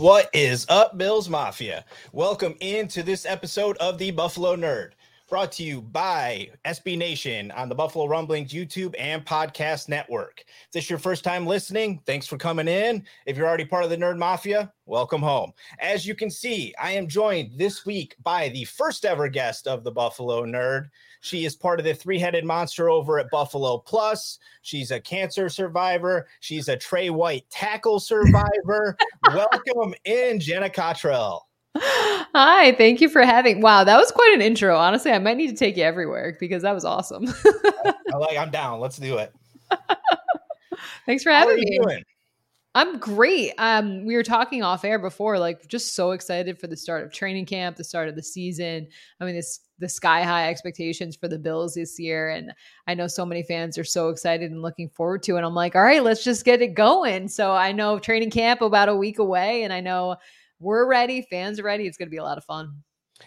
What is up, Bills Mafia? Welcome into this episode of the Buffalo Nerd, brought to you by SB Nation on the Buffalo Rumblings YouTube and podcast network. If this is your first time listening, thanks for coming in. If you're already part of the Nerd Mafia, welcome home. As you can see, I am joined this week by the first ever guest of the Buffalo Nerd. She is part of the three headed monster over at Buffalo Plus. She's a cancer survivor. She's a Tre White tackle survivor. Welcome in, Jenna Cottrell. Hi, thank you for having. Wow, that was quite an intro. Honestly, I might need to take you everywhere because that was awesome. I like. I'm down. Let's do it. Thanks for having me. Doing? I'm great. Um, we were talking off air before, like just so excited for the start of training camp, the start of the season. I mean, this the sky high expectations for the Bills this year, and I know so many fans are so excited and looking forward to it. I'm like, all right, let's just get it going. So I know training camp about a week away, and I know we're ready, fans are ready. It's going to be a lot of fun.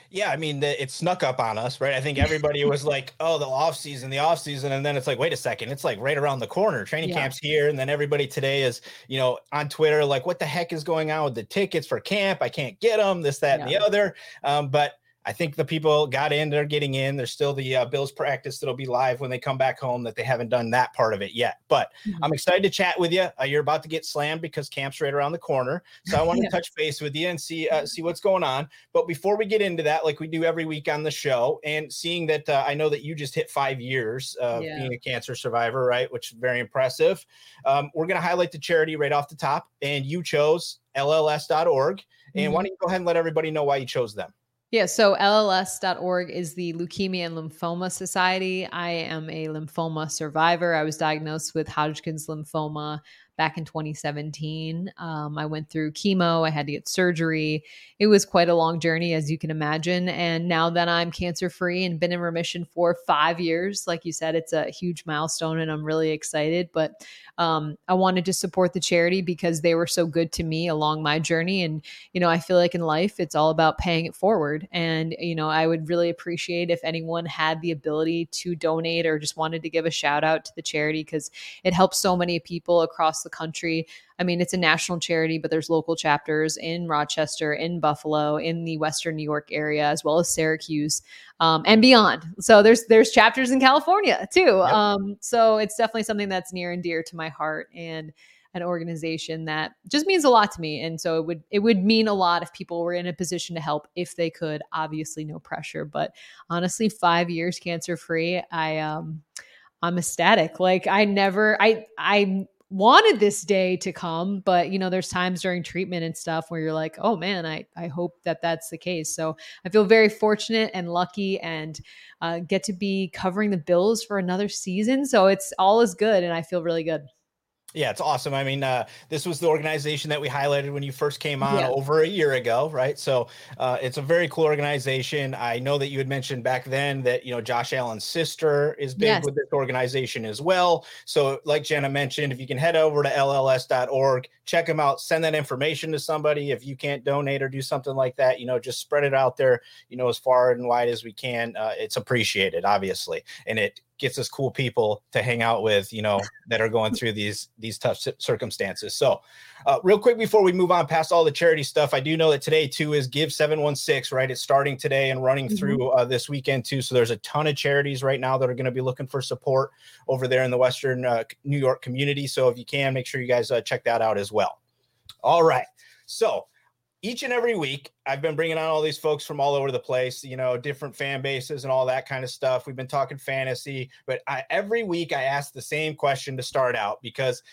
Yeah, I mean, the, it snuck up on us, right? I think everybody was like, "Oh, the off season, the off season," and then it's like, "Wait a second, it's like right around the corner. Training yeah. camp's here." And then everybody today is, you know, on Twitter, like, "What the heck is going on with the tickets for camp? I can't get them. This, that, yeah. and the other." Um, but I think the people got in, they're getting in. There's still the uh, Bills practice that'll be live when they come back home that they haven't done that part of it yet. But mm-hmm. I'm excited to chat with you. Uh, you're about to get slammed because camp's right around the corner. So I want to touch base with you and see uh, see what's going on. But before we get into that, like we do every week on the show, and seeing that uh, I know that you just hit five years of yeah. being a cancer survivor, right? Which is very impressive. Um, we're going to highlight the charity right off the top, and you chose LLS.org. And mm-hmm. why don't you go ahead and let everybody know why you chose them? Yeah, so LLS.org is the Leukemia and Lymphoma Society. I am a lymphoma survivor. I was diagnosed with Hodgkin's lymphoma back in 2017. Um, I went through chemo, I had to get surgery. It was quite a long journey, as you can imagine. And now that I'm cancer free and been in remission for five years, like you said, it's a huge milestone and I'm really excited. But um, I wanted to support the charity because they were so good to me along my journey. And, you know, I feel like in life, it's all about paying it forward. And, you know, I would really appreciate if anyone had the ability to donate or just wanted to give a shout out to the charity because it helps so many people across the country. I mean, it's a national charity, but there's local chapters in Rochester, in Buffalo, in the Western New York area, as well as Syracuse um, and beyond. So there's there's chapters in California too. Yep. Um, so it's definitely something that's near and dear to my heart and an organization that just means a lot to me. And so it would it would mean a lot if people were in a position to help if they could. Obviously, no pressure, but honestly, five years cancer free. I um I'm ecstatic. Like I never I I wanted this day to come but you know there's times during treatment and stuff where you're like oh man i i hope that that's the case. So i feel very fortunate and lucky and uh, get to be covering the bills for another season so it's all is good and i feel really good yeah, it's awesome. I mean, uh, this was the organization that we highlighted when you first came on yeah. over a year ago, right? So uh, it's a very cool organization. I know that you had mentioned back then that you know Josh Allen's sister is big yes. with this organization as well. So, like Jenna mentioned, if you can head over to lls.org, check them out, send that information to somebody. If you can't donate or do something like that, you know, just spread it out there, you know, as far and wide as we can. Uh, it's appreciated, obviously, and it gets us cool people to hang out with, you know, that are going through these these tough circumstances. So, uh, real quick before we move on past all the charity stuff, I do know that today too is Give Seven One Six. Right, it's starting today and running mm-hmm. through uh, this weekend too. So there's a ton of charities right now that are going to be looking for support over there in the Western uh, New York community. So if you can, make sure you guys uh, check that out as well. All right, so each and every week i've been bringing on all these folks from all over the place you know different fan bases and all that kind of stuff we've been talking fantasy but I, every week i ask the same question to start out because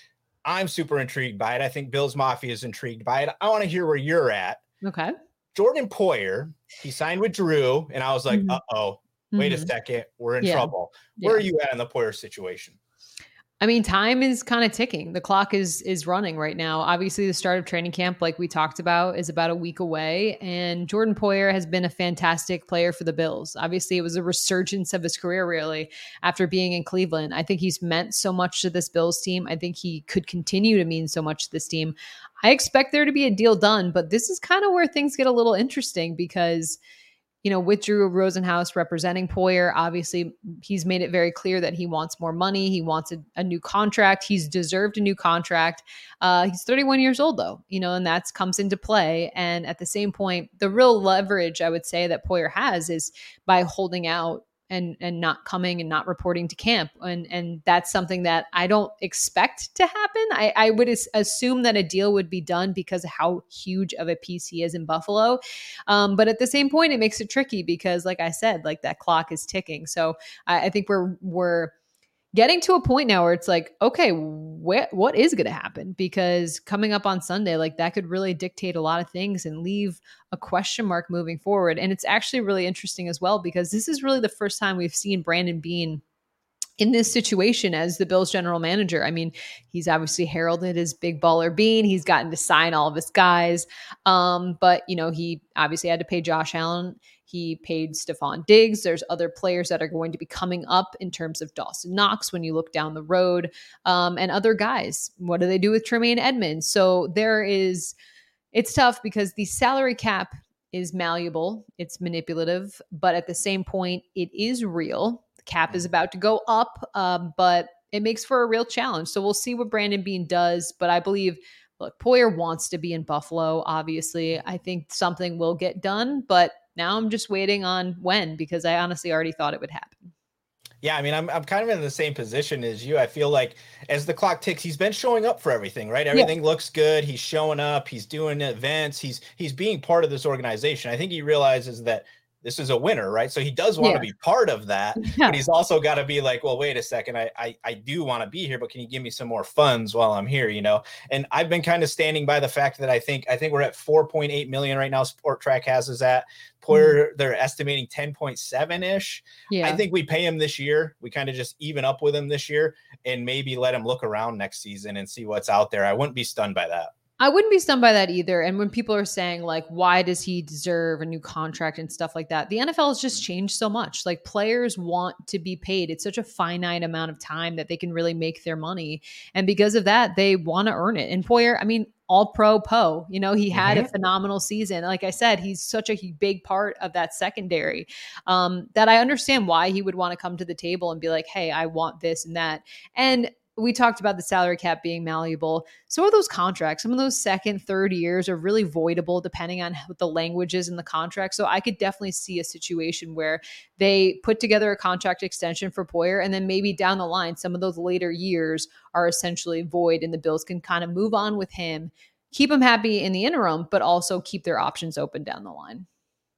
i'm super intrigued by it i think bill's mafia is intrigued by it i want to hear where you're at okay jordan poyer he signed with drew and i was like mm-hmm. uh-oh wait mm-hmm. a second we're in yeah. trouble where yeah. are you at in the poyer situation I mean, time is kind of ticking. The clock is is running right now. Obviously, the start of training camp, like we talked about, is about a week away. And Jordan Poyer has been a fantastic player for the Bills. Obviously, it was a resurgence of his career, really, after being in Cleveland. I think he's meant so much to this Bills team. I think he could continue to mean so much to this team. I expect there to be a deal done, but this is kind of where things get a little interesting because – you know, with Drew Rosenhaus representing Poyer, obviously he's made it very clear that he wants more money. He wants a, a new contract. He's deserved a new contract. Uh, he's 31 years old, though, you know, and that comes into play. And at the same point, the real leverage I would say that Poyer has is by holding out and and not coming and not reporting to camp and and that's something that I don't expect to happen. I, I would assume that a deal would be done because how huge of a piece he is in Buffalo. Um, but at the same point, it makes it tricky because, like I said, like that clock is ticking. So I, I think we're we're getting to a point now where it's like, okay, wh- what is going to happen? Because coming up on Sunday, like that could really dictate a lot of things and leave a question mark moving forward. And it's actually really interesting as well because this is really the first time we've seen Brandon Beane in this situation as the Bills general manager. I mean, he's obviously heralded as big baller Beane. He's gotten to sign all of his guys. Um, but, you know, he obviously had to pay Josh Allen. He paid Stefon Diggs. There's other players that are going to be coming up in terms of Dawson Knox when you look down the road um, and other guys. What do they do with Tremaine Edmunds? So there is, it's tough because the salary cap is malleable, it's manipulative, but at the same point, it is real. Cap is about to go up, um, but it makes for a real challenge. So we'll see what Brandon Beane does. But I believe look, Poyer wants to be in Buffalo. Obviously, I think something will get done, but now I'm just waiting on when because I honestly already thought it would happen. Yeah, I mean, I'm I'm kind of in the same position as you. I feel like as the clock ticks, he's been showing up for everything, right? Everything yeah. looks good. He's showing up. He's doing events. He's he's being part of this organization. I think he realizes that this is a winner, right? So he does want yeah. to be part of that, yeah. but he's also got to be like, well, wait a second, I I, I do want to be here, but can you give me some more funds while I'm here? You know, and I've been kind of standing by the fact that I think I think we're at 4.8 million right now. Spotrac has us at. Poyer, mm they're estimating 10.7 ish. Yeah. I think we pay him this year. We kind of just even up with him this year and maybe let him look around next season and see what's out there. I wouldn't be stunned by that. I wouldn't be stunned by that either. And when people are saying, like, why does he deserve a new contract and stuff like that, the NFL has just changed so much. Like, players want to be paid. It's such a finite amount of time that they can really make their money. And because of that, they want to earn it. And Poyer, I mean, all pro Poe, you know, he had mm-hmm. a phenomenal season. Like I said, he's such a big part of that secondary um, that I understand why he would want to come to the table and be like, hey, I want this and that. And we talked about the salary cap being malleable. So are those contracts. Some of those second, third years are really voidable depending on what the language is in the contract. So I could definitely see a situation where they put together a contract extension for Poyer, and then maybe down the line, some of those later years are essentially void, and the Bills can kind of move on with him, keep him happy in the interim, but also keep their options open down the line.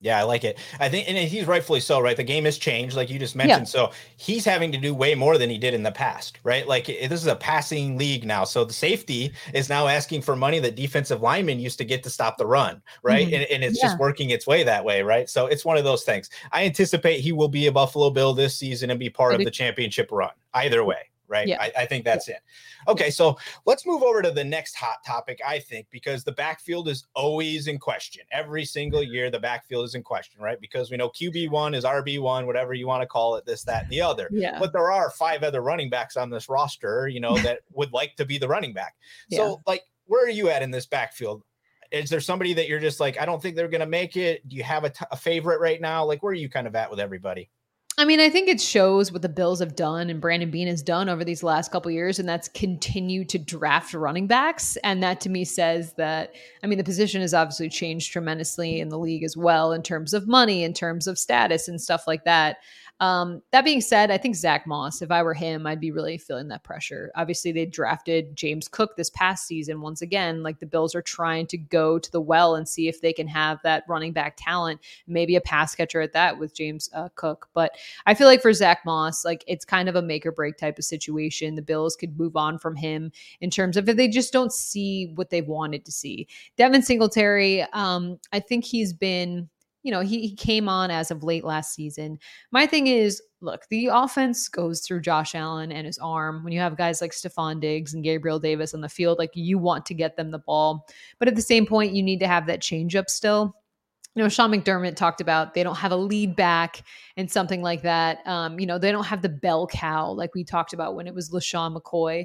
Yeah, I like it. I think, and he's rightfully so, right? The game has changed, like you just mentioned. Yeah. So he's having to do way more than he did in the past, right? Like this is a passing league now. So the safety is now asking for money that defensive linemen used to get to stop the run, right? Mm-hmm. And, and, it's yeah. just working its way that way, right? So it's one of those things. I anticipate he will be a Buffalo Bill this season and be part of the championship run, either way right? Yeah. I, I think that's yeah. it. Okay, so let's move over to the next hot topic, I think, because the backfield is always in question. Every single year, the backfield is in question, right? Because we know QB1 is RB1, whatever you want to call it, this, that, and the other. Yeah. But there are five other running backs on this roster, you know, that would like to be the running back. Yeah. So, like, where are you at in this backfield? Is there somebody that you're just like, I don't think they're going to make it? Do you have a, t- a favorite right now? Like, where are you kind of at with everybody? I mean, I think it shows what the Bills have done and Brandon Beane has done over these last couple years, and that's continue to draft running backs. And that to me says that, I mean, the position has obviously changed tremendously in the league as well in terms of money, in terms of status, and stuff like that. Um, that being said, I think Zach Moss, if I were him, I'd be really feeling that pressure. Obviously, they drafted James Cook this past season. Once again, like the Bills are trying to go to the well and see if they can have that running back talent, maybe a pass catcher at that with James uh, Cook. But I feel like for Zach Moss, like it's kind of a make or break type of situation. The Bills could move on from him in terms of if they just don't see what they wanted to see. Devin Singletary, um, I think he's been you know, he, he came on as of late last season. My thing is, look, the offense goes through Josh Allen and his arm. When you have guys like Stefon Diggs and Gabriel Davis on the field, like you want to get them the ball. But at the same point, you need to have that changeup still. You know, Sean McDermott talked about they don't have a lead back and something like that. Um, you know, they don't have the bell cow like we talked about when it was LeSean McCoy.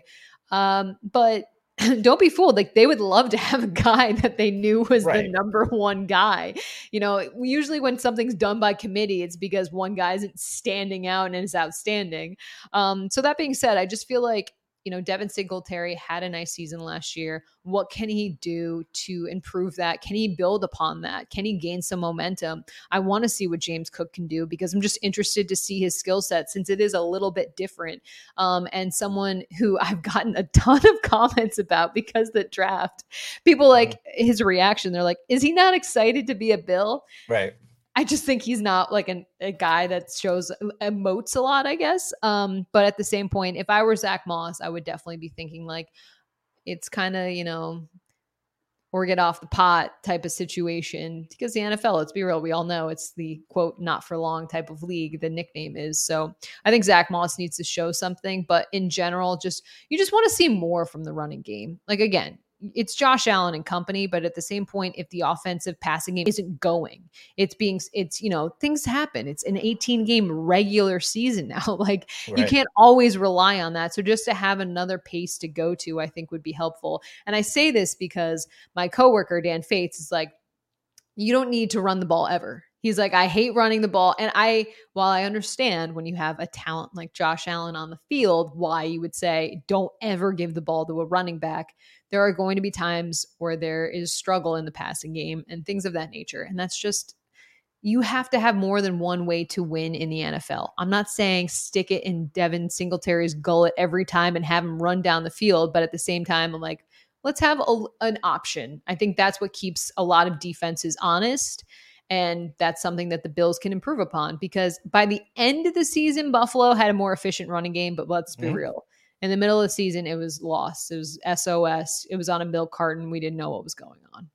Um, but don't be fooled. Like they would love to have a guy that they knew was right. the number one guy. You know, usually when something's done by committee, it's because one guy isn't standing out and is outstanding. Um, so that being said, I just feel like you know, Devin Singletary had a nice season last year. What can he do to improve that? Can he build upon that? Can he gain some momentum? I want to see what James Cook can do because I'm just interested to see his skill set since it is a little bit different. Um, and someone who I've gotten a ton of comments about because the draft, people like mm-hmm. his reaction. They're like, is he not excited to be a Bill? Right. I just think he's not like an, a guy that shows emotes a lot, I guess. Um, but at the same point, if I were Zach Moss, I would definitely be thinking like it's kind of, you know, or get off the pot type of situation because the NFL, let's be real, we all know it's the quote, not for long type of league, the nickname is. So I think Zach Moss needs to show something, but in general, just you just want to see more from the running game. Like again, it's Josh Allen and company, but at the same point, if the offensive passing game isn't going, it's being, it's, you know, things happen. It's an 18 game regular season now. like right. you can't always rely on that. So just to have another pace to go to, I think would be helpful. And I say this because my coworker, Dan Fetes, is like, you don't need to run the ball ever. He's like, I hate running the ball. And I, while I understand when you have a talent like Josh Allen on the field, why you would say, don't ever give the ball to a running back there are going to be times where there is struggle in the passing game and things of that nature. And that's just, you have to have more than one way to win in the NFL. I'm not saying stick it in Devin Singletary's gullet every time and have him run down the field, but at the same time, I'm like, let's have a, an option. I think that's what keeps a lot of defenses honest. And that's something that the Bills can improve upon because by the end of the season, Buffalo had a more efficient running game. But let's be mm-hmm. real, in the middle of the season, it was lost. It was SOS. It was on a milk carton. We didn't know what was going on.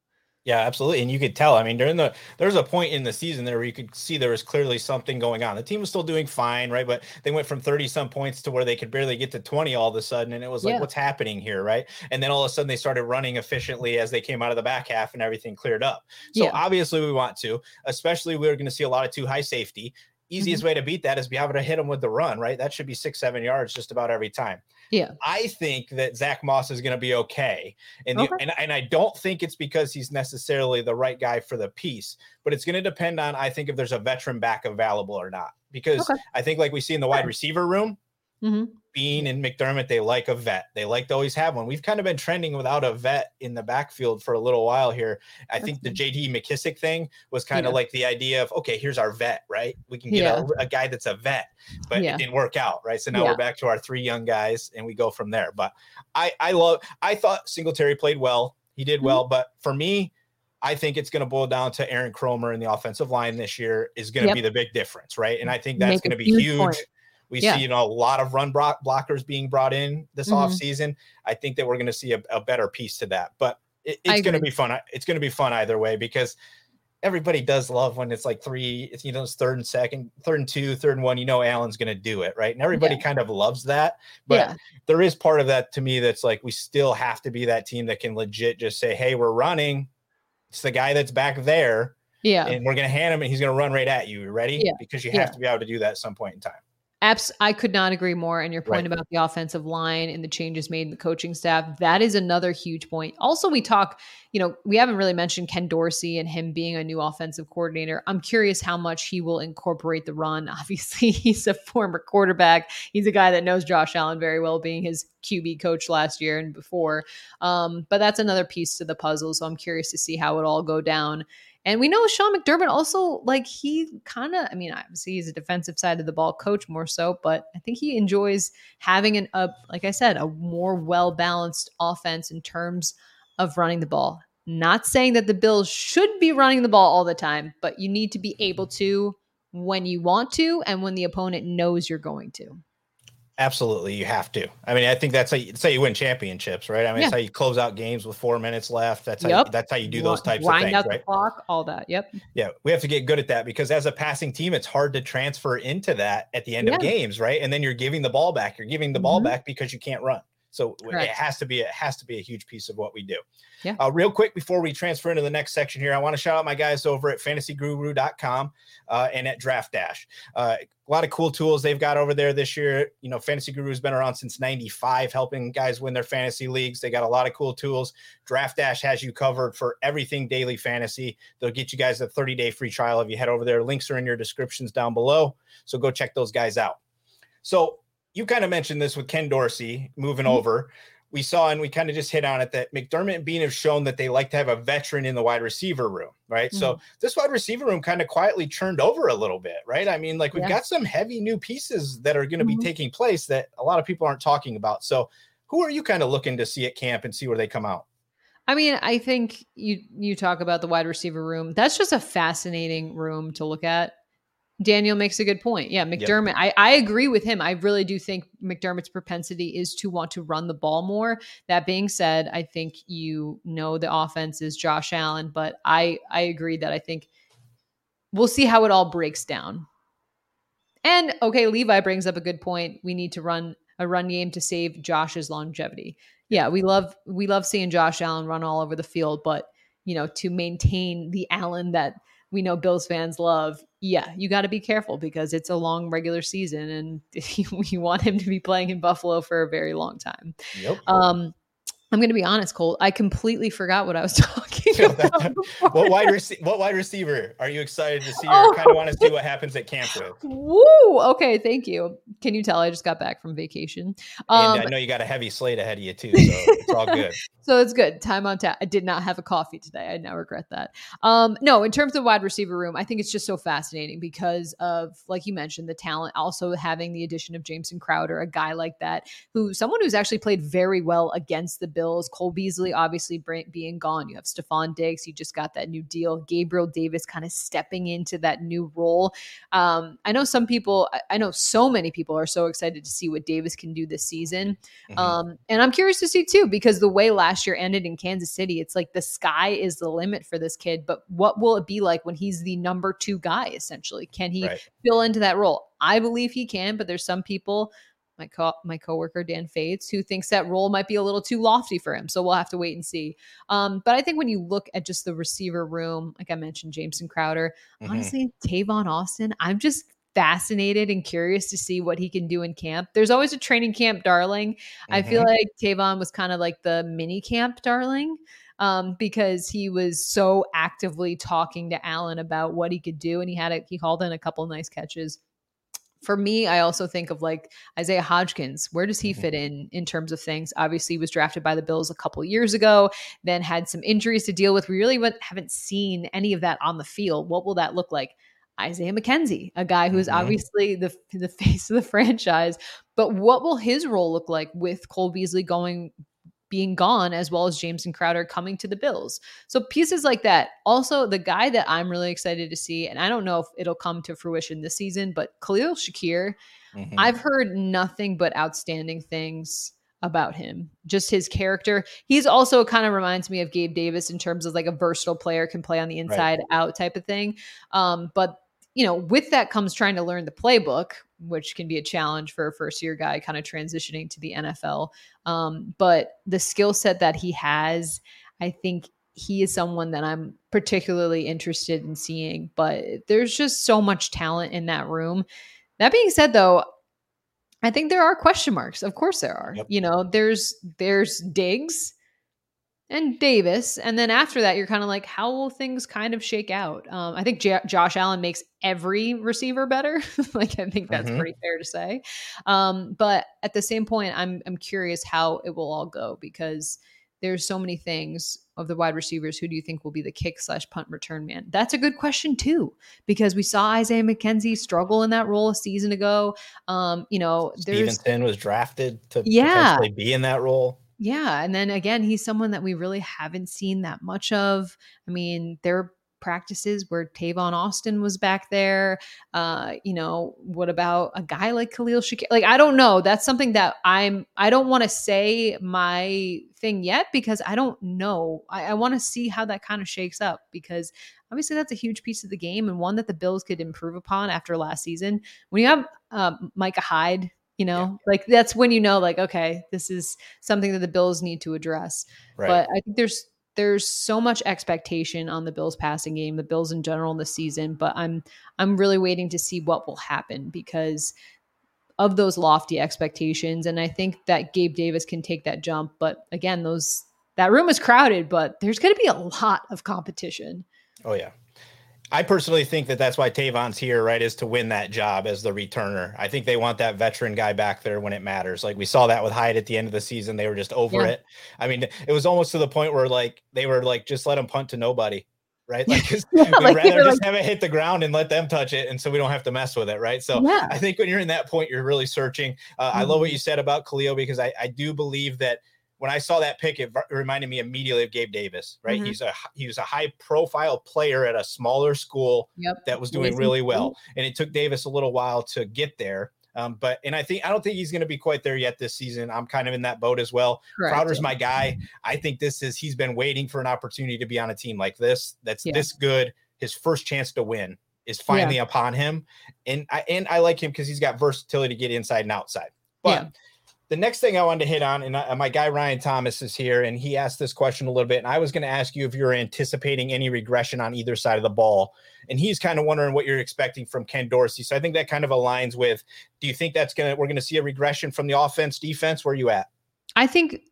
Yeah, absolutely. And you could tell. I mean, during the there was a point in the season there where you could see there was clearly something going on. The team was still doing fine, right? But they went from 30 some points to where they could barely get to 20 all of a sudden. And it was like, yeah. what's happening here? Right. And then all of a sudden they started running efficiently as they came out of the back half and everything cleared up. So yeah. obviously we want to, especially we're going to see a lot of too high safety. Easiest mm-hmm. way to beat that is be able to hit them with the run, right? That should be six, seven yards just about every time. Yeah. I think that Zach Moss is going to be okay. And, the, and, and I don't think it's because he's necessarily the right guy for the piece, but it's going to depend on, I think, if there's a veteran back available or not. Because okay. I think, like we see in the wide receiver room, mm-hmm. Beane and McDermott, they like a vet. They like to always have one. We've kind of been trending without a vet in the backfield for a little while here. I That's think the JD McKissic thing was kind yeah. of like the idea of, okay, here's our vet, right? We can get yeah. a, a, guy that's a vet, but yeah. it didn't work out, right? So now we're back to our three young guys and we go from there. But I, I love, I thought Singletary played well. He did mm-hmm. well. But for me, I think it's going to boil down to Aaron Kromer in the offensive line this year is going to yep. be the big difference, right? And I think that's going to be huge. huge we yeah. see, you know, a lot of run blockers being brought in this mm-hmm. offseason. I think that we're going to see a, a, better piece to that. But it, it's going to be fun. It's going to be fun either way because everybody does love when it's like three, it's, you know, it's third and second, third and two, third and one. You know, Allen's going to do it, right? And everybody yeah. kind of loves that. But yeah. there is part of that to me that's like we still have to be that team that can legit just say, hey, we're running. It's the guy that's back there. Yeah. And we're going to hand him and he's going to run right at you. you. Ready? Yeah. Because you have to be able to do that at some point in time. Abs- I could not agree more. And your point right. about the offensive line and the changes made in the coaching staff, that is another huge point. Also, we talk, you know, we haven't really mentioned Ken Dorsey and him being a new offensive coordinator. I'm curious how much he will incorporate the run. Obviously, he's a former quarterback. He's a guy that knows Josh Allen very well, being his QB coach last year and before. Um, but that's another piece to the puzzle. So I'm curious to see how it all go down. And we know Sean McDermott also like he kind of I mean obviously he's a defensive side of the ball coach more so, but I think he enjoys having an a like I said a more well balanced offense in terms of running the ball. Not saying that the Bills should be running the ball all the time, but you need to be able to when you want to and when the opponent knows you're going to. Absolutely, you have to. I mean, I think that's how you, that's how you win championships, right? I mean, yeah. that's how you close out games with four minutes left. That's how yep. you, that's how you do those types of things, right? Clock, all that. Yep. Yeah, we have to get good at that because as a passing team, it's hard to transfer into that at the end yeah. of games, right? And then you're giving the ball back. You're giving the ball mm-hmm. back because you can't run. So Correct. it has to be it has to be a huge piece of what we do. Yeah. Uh, real quick before we transfer into the next section here, I want to shout out my guys over at fantasyguru.com uh, and at Draft Dash. Uh, a lot of cool tools they've got over there this year. You know, Fantasy Guru has been around since 95, helping guys win their fantasy leagues. They got a lot of cool tools. Draft Dash has you covered for everything daily fantasy. They'll get you guys a 30 day free trial if you head over there. Links are in your descriptions down below. So go check those guys out. So you kind of mentioned this with Ken Dorsey moving mm-hmm. over. We saw and we kind of just hit on it that McDermott and Beane have shown that they like to have a veteran in the wide receiver room, right? Mm-hmm. So this wide receiver room kind of quietly churned over a little bit, right? I mean, like we've yeah. got some heavy new pieces that are going to mm-hmm. be taking place that a lot of people aren't talking about. So who are you kind of looking to see at camp and see where they come out? I mean, I think you you talk about the wide receiver room. That's just a fascinating room to look at. Daniel makes a good point. Yeah, McDermott, yep. I, I agree with him. I really do think McDermott's propensity is to want to run the ball more. That being said, I think you know the offense is Josh Allen, but I I agree that I think we'll see how it all breaks down. And okay, Levi brings up a good point. We need to run a run game to save Josh's longevity. Yeah, we love we love seeing Josh Allen run all over the field, but you know, to maintain the Allen that we know Bills fans love, yeah, you got to be careful because it's a long regular season and you want him to be playing in Buffalo for a very long time. Yep. Um, I'm going to be honest, Cole. I completely forgot what I was talking about. what wide rec- What wide receiver are you excited to see, or oh. kind of want to see what happens at camp with? Woo! Okay, thank you. Can you tell I just got back from vacation? Um, and I know you got a heavy slate ahead of you too, so it's all good. so it's good. Time on tap. I did not have a coffee today. I now regret that. Um, no, in terms of wide receiver room, I think it's just so fascinating because of, like you mentioned, the talent. Also having the addition of Jameson Crowder, a guy like that, who someone who's actually played very well against the Bills. Cole Beasley obviously being gone. You have Stefon Diggs. You just got that new deal. Gabriel Davis kind of stepping into that new role. Um, I know some people. I know so many people are so excited to see what Davis can do this season. Mm-hmm. Um, and I'm curious to see too because the way last year ended in Kansas City, it's like the sky is the limit for this kid. But what will it be like when he's the number two guy? Essentially, can he right. fill into that role? I believe he can, but there's some people my co- my coworker Dan Fetes, who thinks that role might be a little too lofty for him. So we'll have to wait and see. Um, but I think when you look at just the receiver room, like I mentioned, Jameson Crowder, mm-hmm. honestly, Tavon Austin, I'm just fascinated and curious to see what he can do in camp. There's always a training camp darling. Mm-hmm. I feel mm-hmm. like Tavon was kind of like the mini camp darling. Um, because he was so actively talking to Allen about what he could do, and he had a, he called in a couple nice catches for me, I also think of like Isaiah Hodgins. Where does he mm-hmm. fit in in terms of things? Obviously, was drafted by the Bills a couple years ago, then had some injuries to deal with. We really haven't seen any of that on the field. What will that look like? Isaiah McKenzie, a guy who's mm-hmm. obviously the the face of the franchise, but what will his role look like with Cole Beasley going being gone, as well as Jameson Crowder coming to the Bills. So pieces like that. Also, the guy that I'm really excited to see, and I don't know if it'll come to fruition this season, but Khalil Shakir, mm-hmm. I've heard nothing but outstanding things about him. Just his character. He's also kind of reminds me of Gabe Davis in terms of like a versatile player, can play on the inside right. out type of thing. Um, but you know, with that comes trying to learn the playbook, which can be a challenge for a first year guy kind of transitioning to the NFL. Um, but the skill set that he has, I think he is someone that I'm particularly interested in seeing. But there's just so much talent in that room. That being said, though, I think there are question marks. Of course, there are. Yep. You know, there's there's Diggs and Davis. And then after that, you're kind of like, how will things kind of shake out? Um, I think J- Josh Allen makes every receiver better. like, I think that's mm-hmm. pretty fair to say. Um, but at the same point, I'm I'm curious how it will all go because there's so many things of the wide receivers. Who do you think will be the kick slash punt return man? That's a good question too, because we saw Isaiah McKenzie struggle in that role a season ago. Um, you know, Stevenson was drafted to yeah. be in that role. Yeah. And then again, he's someone that we really haven't seen that much of. I mean, there are practices where Tavon Austin was back there? Uh, you know, what about a guy like Khalil Shakir? Like, I don't know. That's something that I'm, I don't want to say my thing yet because I don't know. I, I want to see how that kind of shakes up because obviously that's a huge piece of the game and one that the Bills could improve upon after last season. When you have uh, Micah Hyde, you know, yeah. like that's when you know, like, okay, this is something that the Bills need to address. Right. But I think there's there's so much expectation on the Bills passing game, the Bills in general in the season, but I'm I'm really waiting to see what will happen because of those lofty expectations and I think that Gabe Davis can take that jump, but again, those that room is crowded, but there's going to be a lot of competition. Oh yeah. I personally think that that's why Tavon's here, right? Is to win that job as the returner. I think they want that veteran guy back there when it matters. Like we saw that with Hyde at the end of the season. They were just over yeah. it. I mean, it was almost to the point where like they were like, just let him punt to nobody. Right. Like, yeah, we'd like rather just like, have it hit the ground and let them touch it. And so we don't have to mess with it. Right. So yeah. I think when you're in that point, you're really searching. Uh, mm-hmm. I love what mm-hmm. you said about Khalil because I, I do believe that when I saw that pick, it reminded me immediately of Gabe Davis, right? Mm-hmm. He's a he was a high profile player at a smaller school yep. that was doing really well, and it took Davis a little while to get there. Um, but and I think I don't think he's going to be quite there yet this season. I'm kind of in that boat as well. Correct. Crowder's my guy. I think this is he's been waiting for an opportunity to be on a team like this that's yeah. this good. His first chance to win is finally yeah. upon him, and I and I like him because he's got versatility to get inside and outside. But yeah the next thing I wanted to hit on, and I, my guy Ryan Thomas is here, and he asked this question a little bit, and I was going to ask you if you're anticipating any regression on either side of the ball, and he's kind of wondering what you're expecting from Ken Dorsey. So I think that kind of aligns with. Do you think that's gonna we're going to see a regression from the offense defense? Where are you at? I think,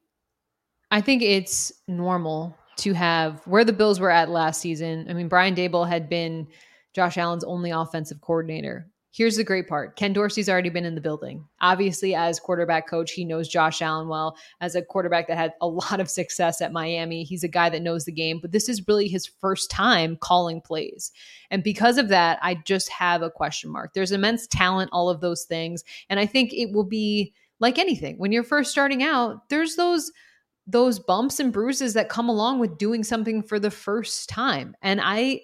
I think it's normal to have where the Bills were at last season. I mean, Brian Daboll had been Josh Allen's only offensive coordinator. Here's the great part Ken Dorsey's already been in the building. Obviously, as quarterback coach, he knows Josh Allen well. As a quarterback that had a lot of success at Miami, he's a guy that knows the game, but this is really his first time calling plays. And because of that, I just have a question mark. There's immense talent, all of those things. And I think it will be like anything. When you're first starting out, there's those those bumps and bruises that come along with doing something for the first time. And I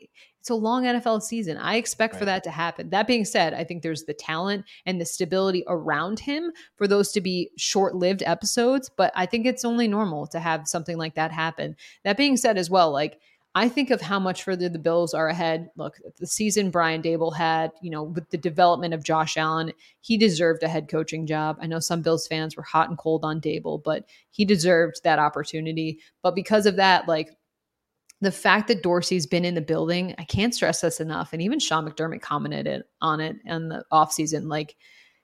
it's a long NFL season. I expect right. for that to happen. That being said, I think there's the talent and the stability around him for those to be short lived episodes, but I think it's only normal to have something like that happen. That being said, as well, like, I think of how much further the Bills are ahead. Look, the season Brian Daboll had, you know, with the development of Josh Allen, he deserved a head coaching job. I know some Bills fans were hot and cold on Daboll, but he deserved that opportunity. But because of that, like the fact that Dorsey's been in the building, I can't stress this enough. And even Sean McDermott commented on it in the offseason. Like,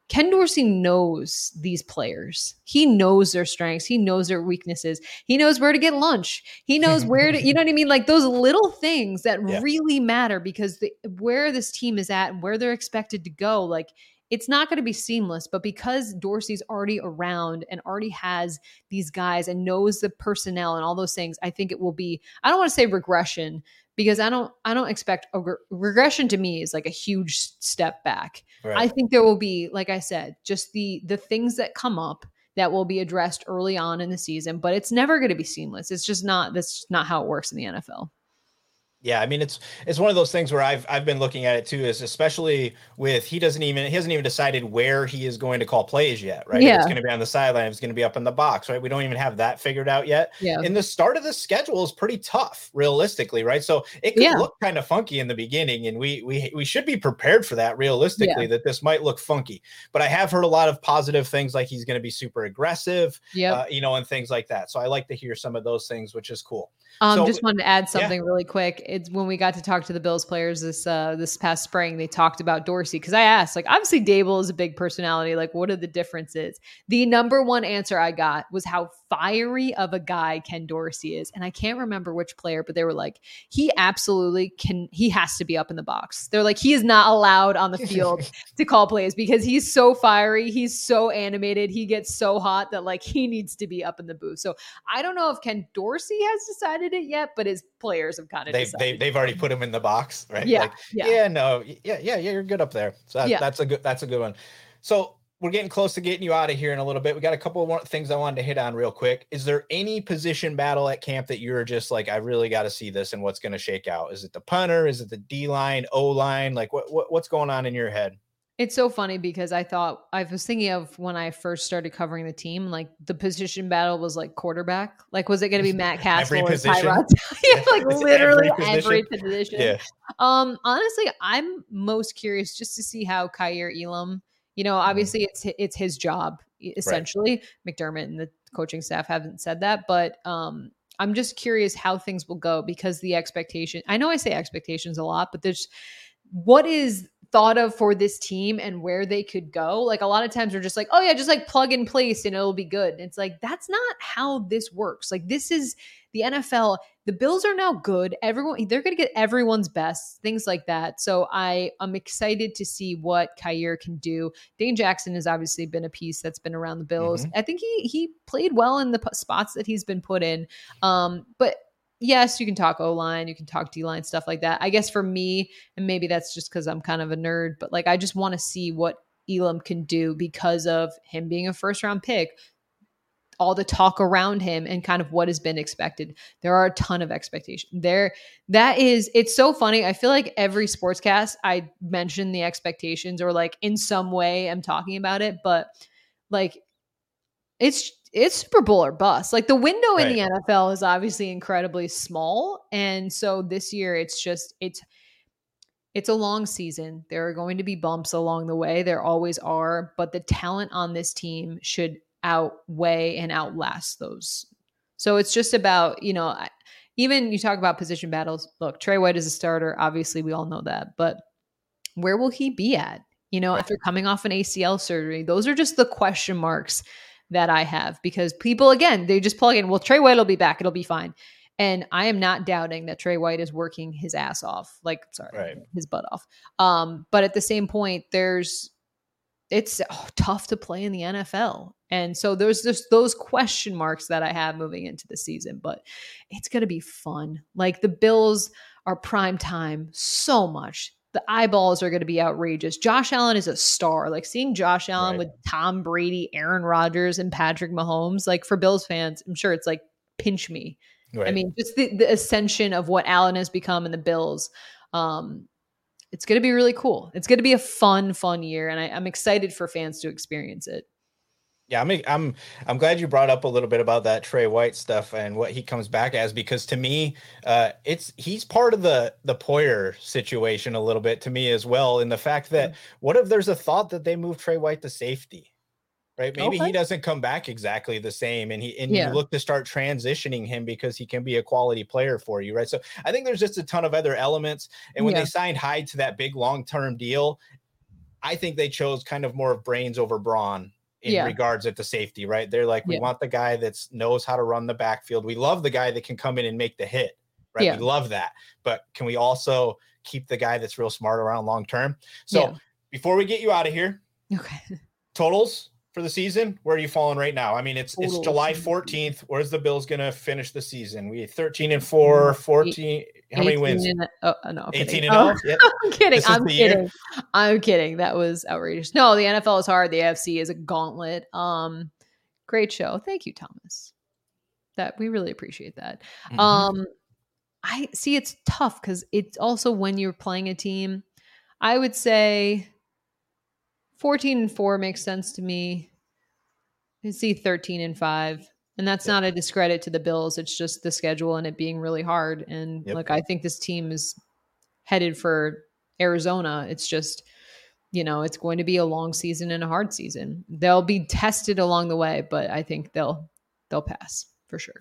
Ken Dorsey knows these players. He knows their strengths. He knows their weaknesses. He knows where to get lunch. He knows where to, you know what I mean? Like those little things that yeah. really matter because the, where this team is at and where they're expected to go, like it's not going to be seamless, but because Dorsey's already around and already has these guys and knows the personnel and all those things, I think it will be I don't want to say regression because I don't I don't expect a re- regression to me is like a huge step back. Right. I think there will be like I said, just the the things that come up that will be addressed early on in the season, but it's never going to be seamless. It's just not that's not how it works in the NFL. Yeah, I mean it's it's one of those things where I've I've been looking at it too, is especially with he doesn't even he hasn't even decided where he is going to call plays yet, right? Yeah. If it's going to be on the sideline, it's going to be up in the box, right? We don't even have that figured out yet. Yeah. And the start of the schedule is pretty tough, realistically, right? So it could yeah. look kind of funky in the beginning, and we we we should be prepared for that realistically, yeah. that this might look funky. But I have heard a lot of positive things, like he's going to be super aggressive, yeah, uh, you know, and things like that. So I like to hear some of those things, which is cool. Um, so, just wanted to add something yeah. really quick. It's when we got to talk to the Bills players this uh, this past spring. They talked about Dorsey because I asked, like, obviously Daboll is a big personality. Like, what are the differences? The number one answer I got was how fiery of a guy Ken Dorsey is, and I can't remember which player, but they were like, he absolutely can. He has to be up in the box. They're like, he is not allowed on the field to call plays because he's so fiery. He's so animated. He gets so hot that like he needs to be up in the booth. So I don't know if Ken Dorsey has decided it yet, but his players have kind of they've they, they've already put him in the box, right? Yeah, like, yeah, yeah, no, yeah, yeah, yeah, you're good up there. So that, yeah. that's a good that's a good one. So we're getting close to getting you out of here in a little bit. We got a couple of more things I wanted to hit on real quick. Is there any position battle at camp that you're just like, I really got to see this and what's going to shake out? Is it the punter? Is it the D line, O line? Like, what, what what's going on in your head? It's so funny because I thought I was thinking of when I first started covering the team, like the position battle was like quarterback. Like, was it going to be Matt Cassel or Tyrod? yeah, like literally every position. every position. Yeah. Um, honestly, I'm most curious just to see how Kaiir Elam you know, mm-hmm. obviously it's it's his job essentially. Right. McDermott and the coaching staff haven't said that, but um, I'm just curious how things will go because the expectation. I know I say expectations a lot, but there's what is thought of for this team and where they could go. Like a lot of times we're just like, oh yeah, just like plug and place and it'll be good. And it's like that's not how this works. Like this is the NFL. The Bills are now good. Everyone they're going to get everyone's best, things like that. So I am excited to see what Kaiir can do. Dane Jackson has obviously been a piece that's been around the Bills. Mm-hmm. I think he he played well in the spots that he's been put in. Um, but yes, you can talk O line, you can talk D line, stuff like that. I guess for me, and maybe that's just because I'm kind of a nerd, but like I just want to see what Elam can do because of him being a first round pick, all the talk around him and kind of what has been expected. There are a ton of expectation. There that is it's so funny. I feel like every sportscast I mention the expectations or like in some way I'm talking about it, but like it's it's Super Bowl or bust. Like the window right. in the NFL is obviously incredibly small, and so this year it's just it's it's a long season. There are going to be bumps along the way. There always are, but the talent on this team should outweigh and outlast those. So it's just about, you know, even you talk about position battles. Look, Tre White is a starter. Obviously, we all know that, but where will he be at? You know, right. after coming off an ACL surgery, those are just the question marks that I have because people, again, they just plug in, well, Tre White will be back. It'll be fine. And I am not doubting that Tre White is working his ass off, like, sorry, right. his butt off. Um, but at the same point, there's, it's oh, tough to play in the NFL. And so there's just those question marks that I have moving into the season, but it's going to be fun. Like the Bills are prime time so much the eyeballs are going to be outrageous. Josh Allen is a star. Like seeing Josh Allen right. with Tom Brady, Aaron Rodgers, and Patrick Mahomes, like for Bills fans, I'm sure it's like pinch me. Right. I mean, just the, the ascension of what Allen has become in the Bills. Um, it's going to be really cool. It's going to be a fun, fun year, and I, I'm excited for fans to experience it. Yeah, I'm I'm I'm glad you brought up a little bit about that Tre White stuff and what he comes back as because to me, uh, it's he's part of the the Poyer situation a little bit to me as well. In the fact that mm-hmm. what if there's a thought that they move Tre White to safety, right? Maybe okay. he doesn't come back exactly the same, and he and yeah. you look to start transitioning him because he can be a quality player for you, right? So I think there's just a ton of other elements. And when yeah. they signed Hyde to that big long term deal, I think they chose kind of more of brains over brawn in yeah. regards at the safety, right? They're like, we yeah. want the guy that knows how to run the backfield. We love the guy that can come in and make the hit, right? Yeah. We love that. But can we also keep the guy that's real smart around long term? So before we get you out of here, okay. Totals for the season? Where are you falling right now? I mean, it's it's July 14th. Where's the Bills gonna finish the season? We 13 and 4, 14. How many wins? And, oh, no, 18 and oh, 0. I'm kidding. I'm kidding. Year. I'm kidding. That was outrageous. No, the NFL is hard. The AFC is a gauntlet. Um, great show. Thank you, Thomas. That we really appreciate that. Mm-hmm. Um, I see it's tough because it's also when you're playing a team. I would say 14 and 4 makes sense to me. I see 13 and 5. And that's yep. not a discredit to the Bills. It's just the schedule and it being really hard. And yep. like I think this team is headed for Arizona. It's just, you know, it's going to be a long season and a hard season. They'll be tested along the way, but I think they'll they'll pass for sure.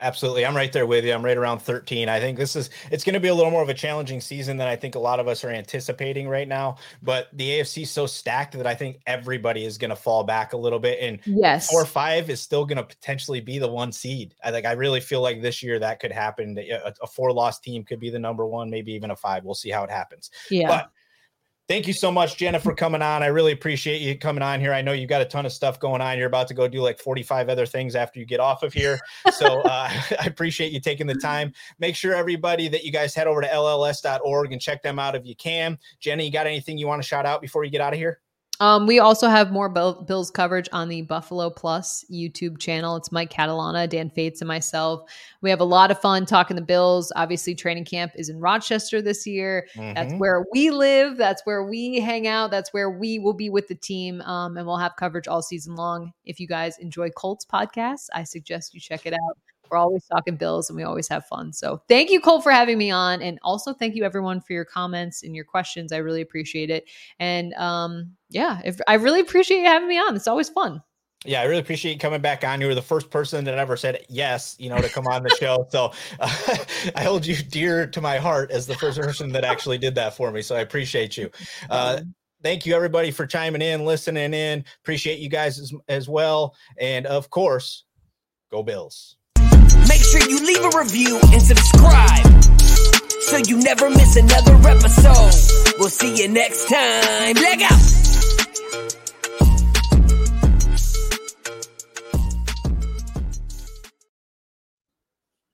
Absolutely. I'm right there with you. I'm right around 13. I think this is it's going to be a little more of a challenging season than I think a lot of us are anticipating right now, but the AFC is so stacked that I think everybody is going to fall back a little bit and yes. 4 5 is still going to potentially be the one seed. I think I really feel like this year that could happen. A, a four loss team could be the number 1, maybe even a 5. We'll see how it happens. Yeah. But Thank you so much, Jenna, for coming on. I really appreciate you coming on here. I know you've got a ton of stuff going on. You're about to go do like 45 other things after you get off of here. So uh, I appreciate you taking the time. Make sure everybody that you guys head over to lls.org and check them out if you can. Jenna, you got anything you want to shout out before you get out of here? Um, we also have more Bills coverage on the Buffalo Plus YouTube channel. It's Mike Catalana, Dan Fetes, and myself. We have a lot of fun talking the Bills. Obviously, training camp is in Rochester this year. Mm-hmm. That's where we live. That's where we hang out. That's where we will be with the team. Um, and we'll have coverage all season long. If you guys enjoy Colts podcasts, I suggest you check it out. We're always talking bills and we always have fun. So thank you, Cole, for having me on. And also thank you everyone for your comments and your questions. I really appreciate it. And um, yeah, if I really appreciate you having me on. It's always fun. Yeah, I really appreciate you coming back on. You were the first person that ever said yes, you know, to come on the show. So uh, I hold you dear to my heart as the first person that actually did that for me. So I appreciate you. Uh, thank you everybody for chiming in, listening in. Appreciate you guys as, as well. And of course, go Bills. Make sure you leave a review and subscribe so you never miss another episode. We'll see you next time. Leg out.